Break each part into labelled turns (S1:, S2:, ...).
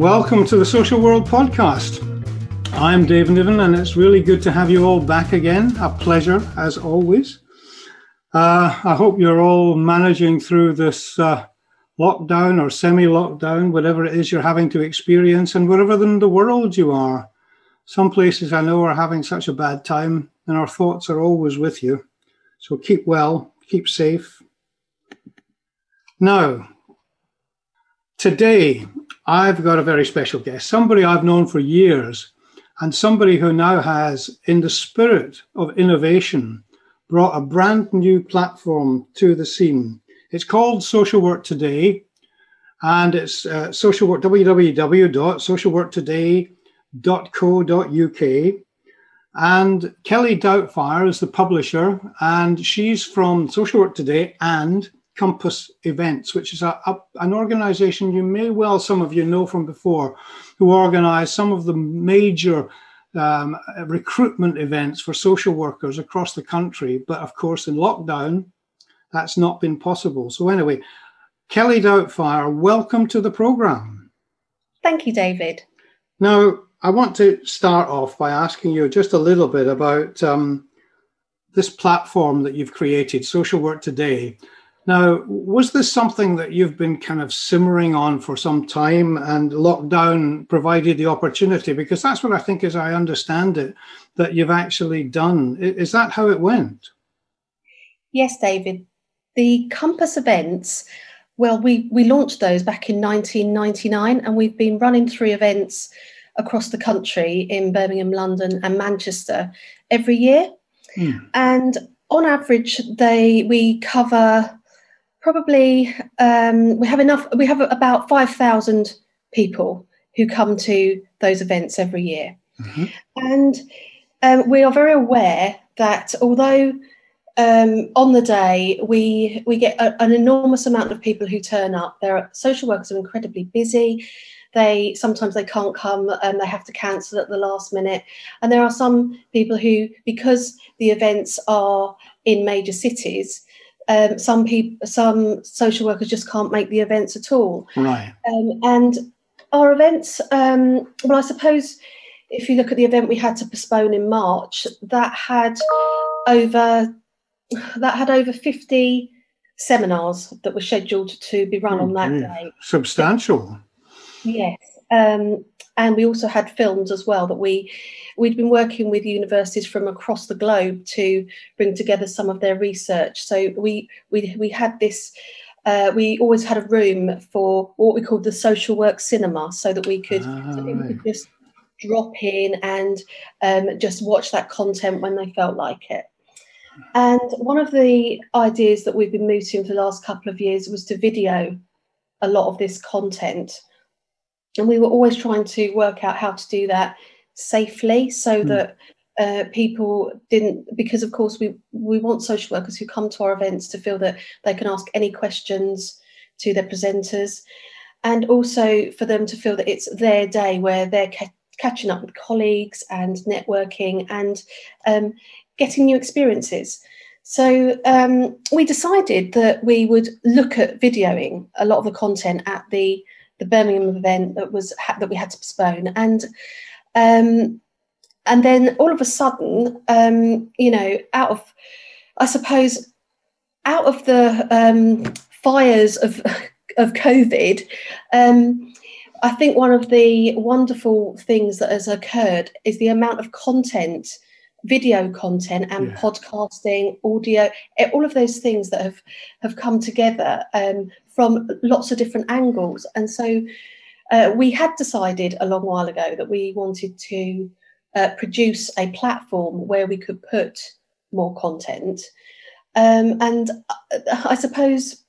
S1: Welcome to the Social World Podcast. I'm Dave Niven, and it's really good to have you all back again. A pleasure, as always. Uh, I hope you're all managing through this uh, lockdown or semi lockdown, whatever it is you're having to experience, and wherever in the world you are. Some places I know are having such a bad time, and our thoughts are always with you. So keep well, keep safe. Now, today I've got a very special guest, somebody I've known for years, and somebody who now has, in the spirit of innovation, brought a brand new platform to the scene. It's called Social Work Today, and it's uh, social work www.socialworktoday.co.uk. And Kelly Doubtfire is the publisher, and she's from Social Work Today and Compass Events, which is a, a, an organization you may well, some of you know from before, who organize some of the major um, recruitment events for social workers across the country. But of course, in lockdown, that's not been possible. So, anyway, Kelly Doubtfire, welcome to the program.
S2: Thank you, David.
S1: Now, I want to start off by asking you just a little bit about um, this platform that you've created, Social Work Today. Now, was this something that you've been kind of simmering on for some time and lockdown provided the opportunity? Because that's what I think, as I understand it, that you've actually done. Is that how it went?
S2: Yes, David. The Compass events, well, we, we launched those back in 1999 and we've been running three events across the country in Birmingham, London, and Manchester every year. Hmm. And on average, they we cover probably um, we have enough. We have about five thousand people who come to those events every year, mm-hmm. and um, we are very aware that although um, on the day we we get a, an enormous amount of people who turn up, there are social workers are incredibly busy. They sometimes they can't come and they have to cancel at the last minute, and there are some people who because the events are in major cities um, some people, some social workers just can't make the events at all.
S1: Right.
S2: Um, and our events, um, well, I suppose if you look at the event we had to postpone in March, that had over that had over fifty seminars that were scheduled to be run oh, on that day.
S1: Substantial.
S2: Yes. Um, and we also had films as well that we we'd been working with universities from across the globe to bring together some of their research. So we we we had this. Uh, we always had a room for what we called the social work cinema, so that we could, oh, so we could just drop in and um, just watch that content when they felt like it. And one of the ideas that we've been mooting for the last couple of years was to video a lot of this content and we were always trying to work out how to do that safely so mm. that uh, people didn't because of course we we want social workers who come to our events to feel that they can ask any questions to their presenters and also for them to feel that it's their day where they're ca- catching up with colleagues and networking and um, getting new experiences so um, we decided that we would look at videoing a lot of the content at the the Birmingham event that was that we had to postpone, and um, and then all of a sudden, um, you know, out of I suppose out of the um, fires of of COVID, um, I think one of the wonderful things that has occurred is the amount of content video content and yeah. podcasting, audio, all of those things that have have come together um, from lots of different angles. And so uh, we had decided a long while ago that we wanted to uh, produce a platform where we could put more content. Um, and uh, I suppose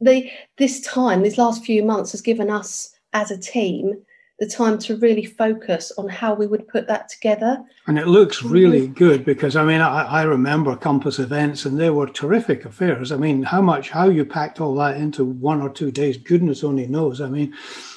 S2: the this time, these last few months, has given us as a team the time to really focus on how we would put that together.
S1: And it looks mm-hmm. really good because I mean, I, I, remember Compass events and they were terrific affairs. I mean, how much, how you packed all that into one or two days, goodness only knows. I mean,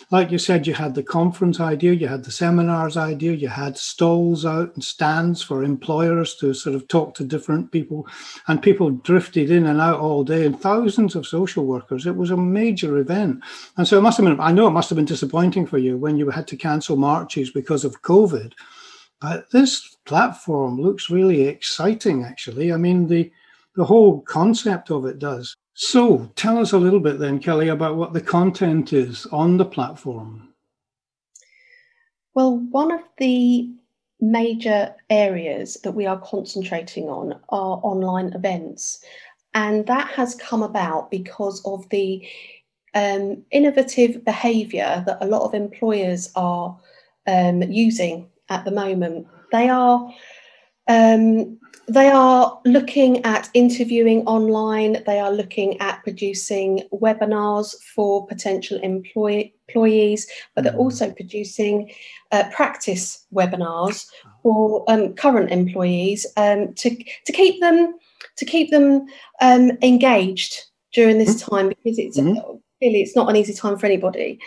S1: like you said, you had the conference idea, you had the seminars idea, you had stalls out and stands for employers to sort of talk to different people, and people drifted in and out all day, and thousands of social workers. It was a major event, and so it must have been. I know it must have been disappointing for you when you had to cancel marches because of COVID. But this platform looks really exciting, actually. I mean, the the whole concept of it does. So tell us a little bit then, Kelly, about what the content is on the platform.
S2: Well, one of the major areas that we are concentrating on are online events. And that has come about because of the um, innovative behaviour that a lot of employers are um, using at the moment. They are um, they are looking at interviewing online. They are looking at producing webinars for potential employ- employees, but they're mm. also producing uh, practice webinars for um, current employees um, to to keep them to keep them um, engaged during this mm. time because it's mm-hmm. Really it's not an easy time for anybody.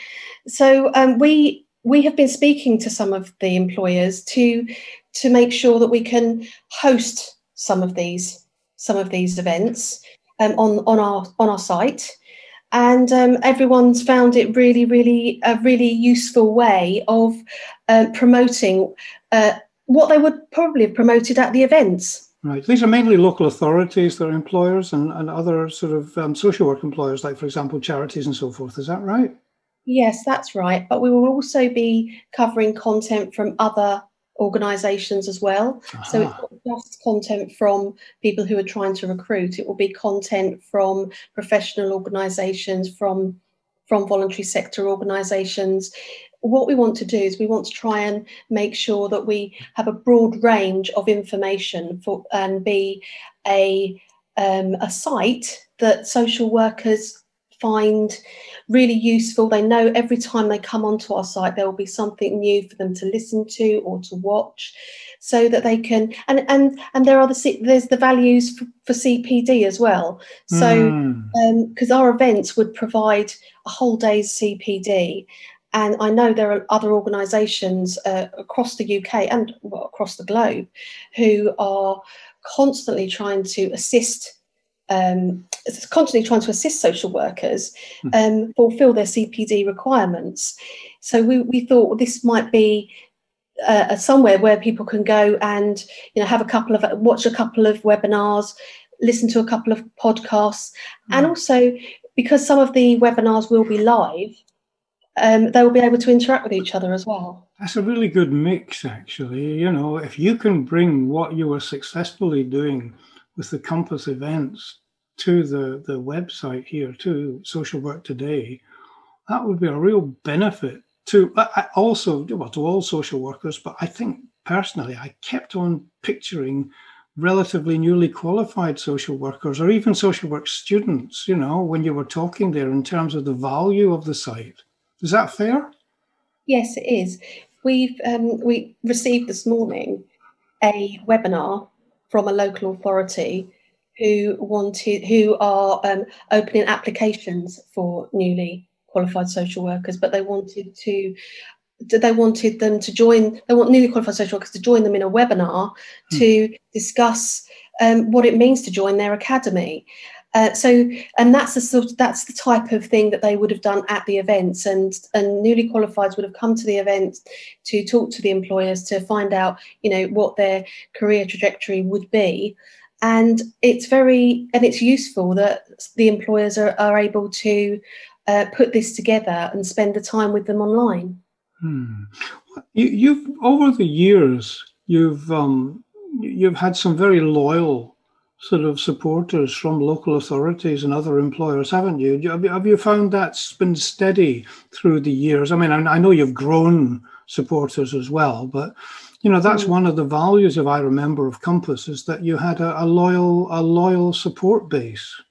S2: So um, we we have been speaking to some of the employers to to make sure that we can host some of these some of these events um, on on our on our site and um, everyone's found it really really a really useful way of uh, promoting uh, what they would probably have promoted at the events
S1: Right. These are mainly local authorities their employers and, and other sort of um, social work employers, like, for example, charities and so forth. Is that right?
S2: Yes, that's right. But we will also be covering content from other organisations as well. Uh-huh. So it's not just content from people who are trying to recruit. It will be content from professional organisations, from from voluntary sector organisations. What we want to do is we want to try and make sure that we have a broad range of information for and be a um, a site that social workers find really useful. They know every time they come onto our site, there will be something new for them to listen to or to watch, so that they can. And and and there are the there's the values for, for CPD as well. So because mm. um, our events would provide a whole day's CPD. And I know there are other organisations uh, across the UK and well, across the globe who are constantly trying to assist um, constantly trying to assist social workers hmm. um, fulfill their CPD requirements. So we, we thought well, this might be uh, somewhere where people can go and you know have a couple of watch a couple of webinars, listen to a couple of podcasts, mm. and also because some of the webinars will be live. Um, they will be able to interact with each other as well.
S1: That's a really good mix, actually. You know, if you can bring what you were successfully doing with the Compass events to the, the website here, to Social Work Today, that would be a real benefit to also well, to all social workers. But I think personally, I kept on picturing relatively newly qualified social workers or even social work students, you know, when you were talking there in terms of the value of the site. Is that fair?
S2: Yes, it is. We've um, we received this morning a webinar from a local authority who wanted who are um, opening applications for newly qualified social workers, but they wanted to they wanted them to join they want newly qualified social workers to join them in a webinar hmm. to discuss um, what it means to join their academy. Uh, so, and that's the sort, of, that's the type of thing that they would have done at the events, and and newly qualified would have come to the event to talk to the employers to find out, you know, what their career trajectory would be, and it's very and it's useful that the employers are, are able to uh, put this together and spend the time with them online.
S1: Hmm. You, have over the years you've um, you've had some very loyal sort of supporters from local authorities and other employers, haven't you? Have you found that's been steady through the years? I mean, I know you've grown supporters as well, but you know that's mm. one of the values of I remember of Compass is that you had a, a loyal a loyal support base.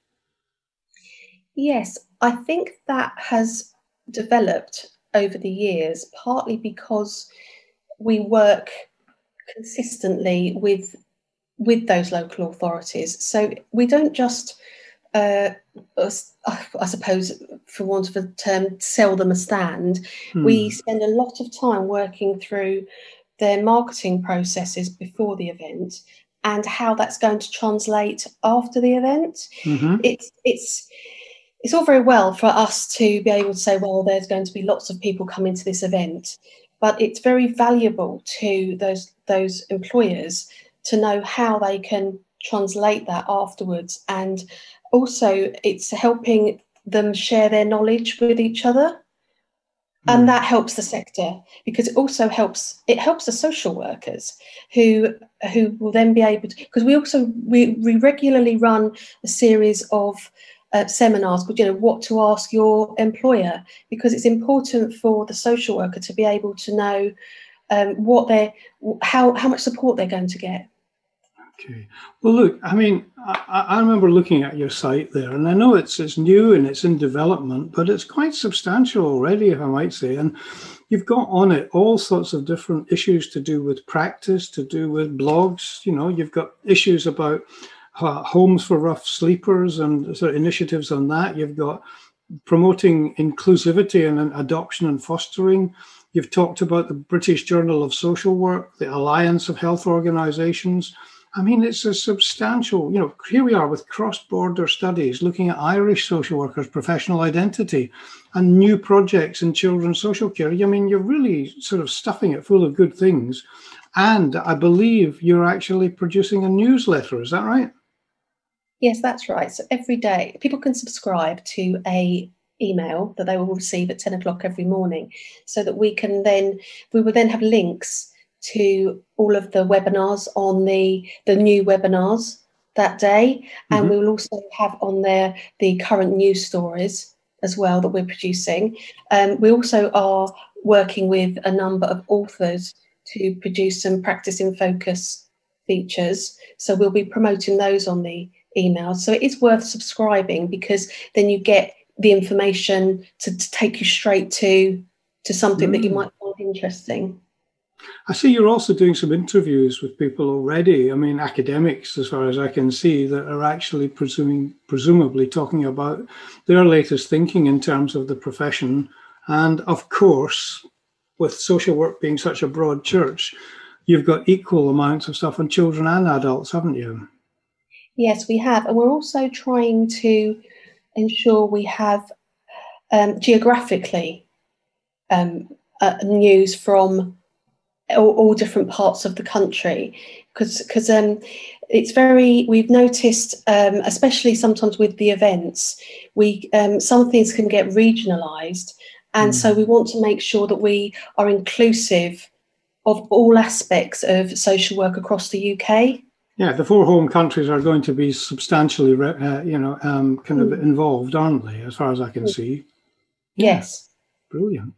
S2: Yes, I think that has developed over the years, partly because we work consistently with with those local authorities. So we don't just uh, I suppose, for want of a term, sell them a stand. Hmm. We spend a lot of time working through their marketing processes before the event and how that's going to translate after the event. Mm-hmm. It's it's it's all very well for us to be able to say, well, there's going to be lots of people coming to this event, but it's very valuable to those those employers to know how they can translate that afterwards and also it's helping them share their knowledge with each other and hmm. that helps the sector because it also helps it helps the social workers who who will then be able to because we also we, we regularly run a series of uh, seminars called you know what to ask your employer because it's important for the social worker to be able to know um, what they're how how much support they're going to get
S1: Okay. Well, look, I mean, I, I, remember looking at your site there, and I know it's it's new and it's in development, but it's quite substantial already, if I might say. And you've got on it all sorts of different issues to do with practice, to do with blogs. You know, you've got issues about uh, homes for rough sleepers and sort of initiatives on that. You've got promoting inclusivity and adoption and fostering. You've talked about the British Journal of Social Work, the Alliance of Health Organisations I mean, it's a substantial, you know, here we are with cross border studies looking at Irish social workers' professional identity and new projects in children's social care. I mean, you're really sort of stuffing it full of good things. And I believe you're actually producing a newsletter. Is that right?
S2: Yes, that's right. So every day, people can subscribe to a email that they will receive at 10 o'clock every morning so that we can then we will then have links to all of the webinars on the the new webinars that day. And mm-hmm. we will also have on there the current news stories as well that we're producing. Um, we also are working with a number of authors to produce some practice in focus features. So we'll be promoting those on the email so it is worth subscribing because then you get the information to, to take you straight to to something mm. that you mm. might find interesting
S1: I see you're also doing some interviews with people already. I mean, academics, as far as I can see, that are actually presuming, presumably talking about their latest thinking in terms of the profession. And of course, with social work being such a broad church, you've got equal amounts of stuff on children and adults, haven't you?
S2: Yes, we have. And we're also trying to ensure we have um, geographically um, uh, news from all, all different parts of the country because because um, it's very we've noticed um, especially sometimes with the events we um, some things can get regionalized and mm. so we want to make sure that we are inclusive of all aspects of social work across the UK.
S1: Yeah, the four home countries are going to be substantially, uh, you know, um, kind of involved, aren't they? As far as I can mm. see.
S2: Yeah. Yes.
S1: Brilliant.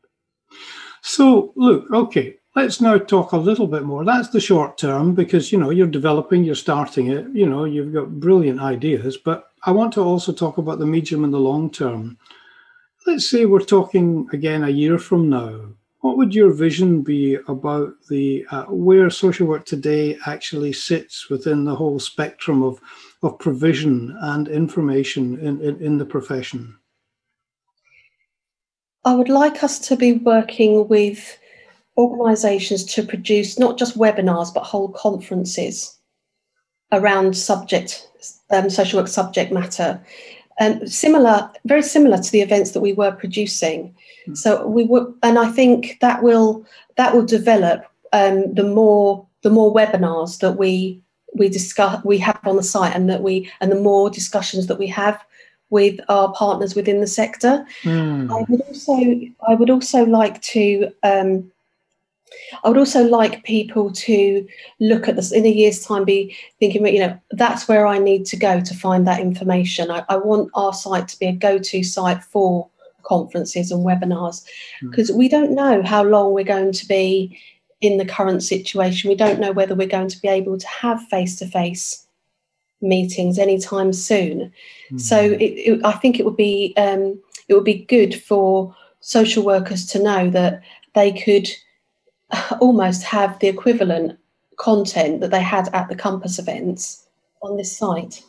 S1: So, look, okay, Let's now talk a little bit more. That's the short term because you know you're developing, you're starting it, you know, you've got brilliant ideas, but I want to also talk about the medium and the long term. Let's say we're talking again a year from now. What would your vision be about the uh, where social work today actually sits within the whole spectrum of of provision and information in, in, in the profession?
S2: I would like us to be working with organisations to produce not just webinars but whole conferences around subject um, social work subject matter and similar very similar to the events that we were producing mm. so we were and i think that will that will develop um, the more the more webinars that we we discuss we have on the site and that we and the more discussions that we have with our partners within the sector mm. i would also i would also like to um, I would also like people to look at this in a year's time, be thinking, you know, that's where I need to go to find that information. I, I want our site to be a go to site for conferences and webinars because hmm. mm. we don't know how long we're going to be in the current situation. We don't know whether we're going to be able to have face to face meetings anytime soon. Mm. So it, it, I think it would be um, it would be good for social workers to know that they could almost have the equivalent content that they had at the Compass events on this site.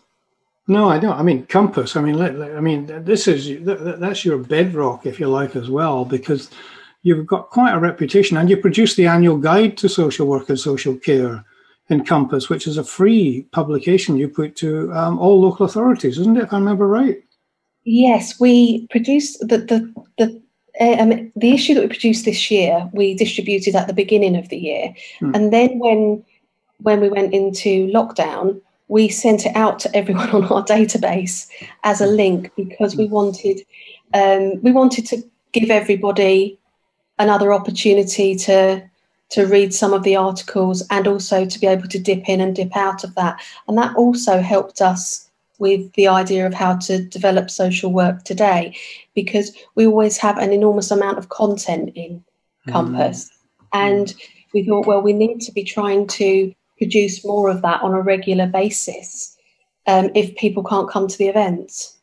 S1: No, I don't. I mean, Compass. I mean, I mean, this is that's your bedrock, if you like, as well, because you've got quite a reputation, and you produce the annual guide to social work and social care in Compass, which is a free publication you put to um, all local authorities, isn't it? If I remember right.
S2: Yes, we produced the the the. Um, the issue that we produced this year, we distributed at the beginning of the year, hmm. and then when when we went into lockdown, we sent it out to everyone on our database as a link because we wanted um, we wanted to give everybody another opportunity to to read some of the articles and also to be able to dip in and dip out of that. And that also helped us with the idea of how to develop social work today because we always have an enormous amount of content in Compass. Mm. And we thought, well, we need to be trying to produce more of that on a regular basis um, if people can't come to the events.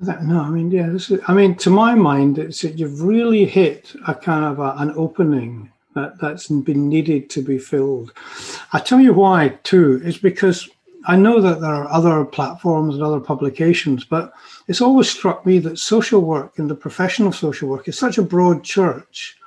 S1: No, I mean, yeah, this is, I mean, to my mind, it's that you've really hit a kind of a, an opening that, that's been needed to be filled. I tell you why, too, is because I know that there are other platforms and other publications, but it's always struck me that social work and the profession of social work is such a broad church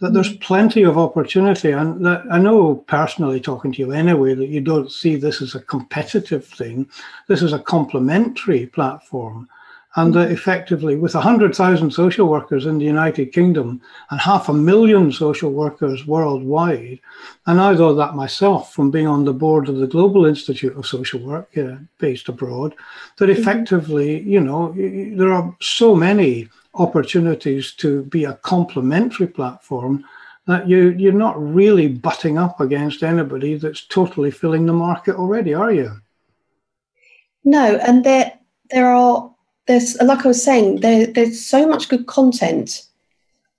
S1: that there's mm. plenty of opportunity. And that I know personally, talking to you anyway, that you don't see this as a competitive thing. This is a complementary platform. And uh, effectively, with 100,000 social workers in the United Kingdom and half a million social workers worldwide, and I know that myself from being on the board of the Global Institute of Social Work uh, based abroad, that mm-hmm. effectively, you know, there are so many opportunities to be a complementary platform that you, you're not really butting up against anybody that's totally filling the market already, are you?
S2: No, and there there are there's like I was saying, there, there's so much good content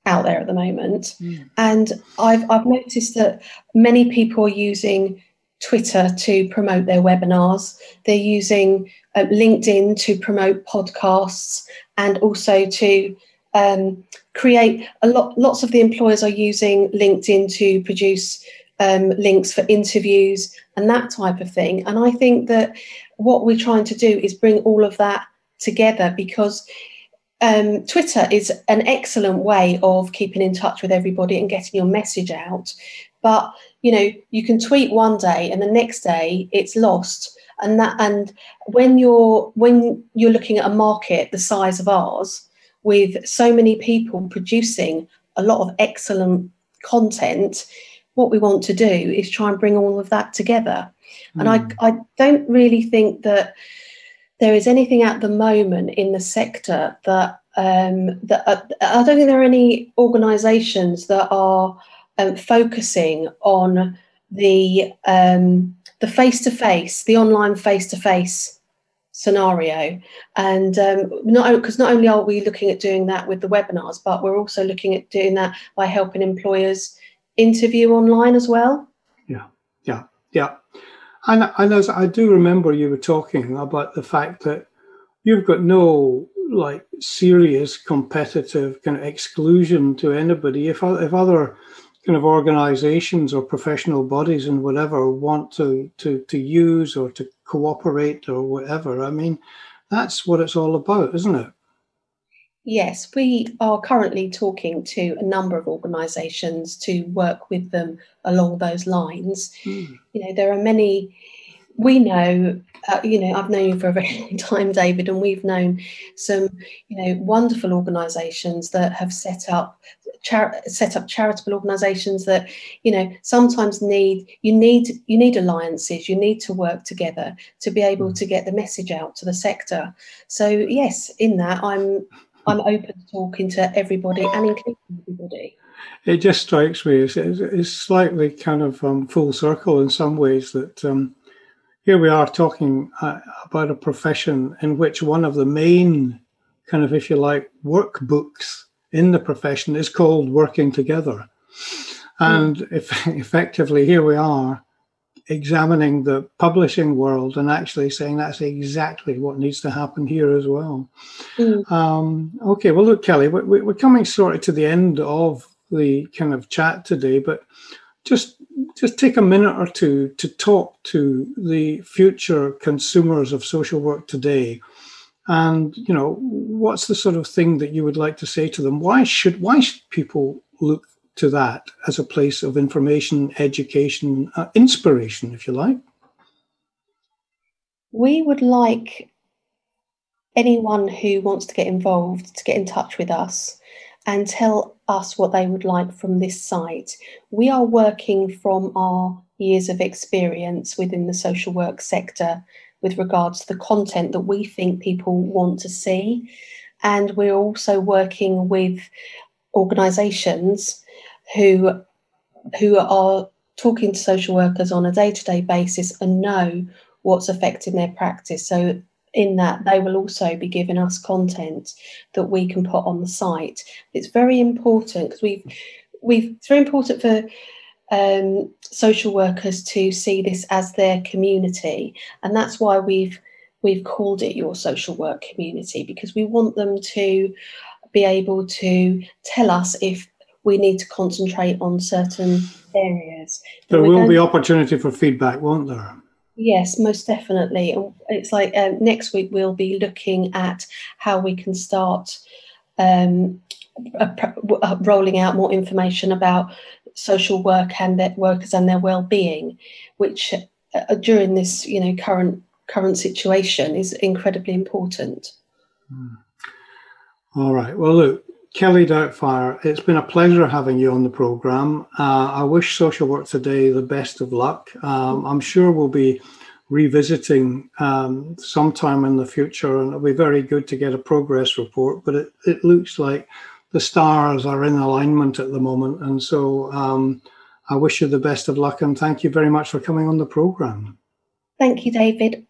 S2: out there at the moment, mm. and I've I've noticed that many people are using Twitter to promote their webinars. They're using uh, LinkedIn to promote podcasts, and also to um, create a lot. Lots of the employers are using LinkedIn to produce um, links for interviews and that type of thing. And I think that what we're trying to do is bring all of that together because um, Twitter is an excellent way of keeping in touch with everybody and getting your message out. But you know, you can tweet one day and the next day it's lost. And that and when you're when you're looking at a market the size of ours, with so many people producing a lot of excellent content, what we want to do is try and bring all of that together. Mm. And I, hmm. I don't really think that there is anything at the moment in the sector that um, that uh, I don't think there are any organisations that are um, focusing on the um, the face to face, the online face to face scenario, and um, not because not only are we looking at doing that with the webinars, but we're also looking at doing that by helping employers interview online as well.
S1: Yeah, yeah, yeah. And, and as I do remember you were talking about the fact that you've got no like serious competitive kind of exclusion to anybody. If, if other kind of organizations or professional bodies and whatever want to, to, to use or to cooperate or whatever, I mean, that's what it's all about, isn't it?
S2: Yes, we are currently talking to a number of organisations to work with them along those lines. Mm. You know, there are many. We know, uh, you know, I've known you for a very long time, David, and we've known some, you know, wonderful organisations that have set up char- set up charitable organisations that you know sometimes need you need you need alliances you need to work together to be able hmm. to get the message out to the sector so yes in that i'm I'm open to talking to everybody and including everybody.
S1: It just strikes me as it's slightly kind of um, full circle in some ways that um, here we are talking uh, about a profession in which one of the main kind of, if you like, workbooks in the profession is called Working Together. And if, effectively, here we are examining the publishing world and actually saying that's exactly what needs to happen here as well. Mm. Um, okay, well, look, Kelly, we're, we're coming sort of to the end of the kind of chat today, but just just take a minute or two to talk to the future consumers of social work today and you know what's the sort of thing that you would like to say to them why should why should people look to that as a place of information education uh, inspiration if you like
S2: we would like anyone who wants to get involved to get in touch with us and tell us what they would like from this site. We are working from our years of experience within the social work sector with regards to the content that we think people want to see. And we're also working with organisations who who are talking to social workers on a day-to-day basis and know what's affecting their practice. So in that they will also be giving us content that we can put on the site. It's very important because we've we've it's very important for um, social workers to see this as their community, and that's why we've we've called it your social work community because we want them to be able to tell us if we need to concentrate on certain areas.
S1: There will be opportunity for feedback, won't there?
S2: Yes, most definitely. It's like um, next week we'll be looking at how we can start um, rolling out more information about social work and their workers and their well-being, which uh, during this you know current current situation is incredibly important.
S1: Mm. All right. Well, look, Kelly Doubtfire, it's been a pleasure having you on the program. Uh, I wish Social Work Today the best of luck. Um, I'm sure we'll be revisiting um, sometime in the future, and it'll be very good to get a progress report. But it, it looks like the stars are in alignment at the moment. And so um, I wish you the best of luck and thank you very much for coming on the program.
S2: Thank you, David.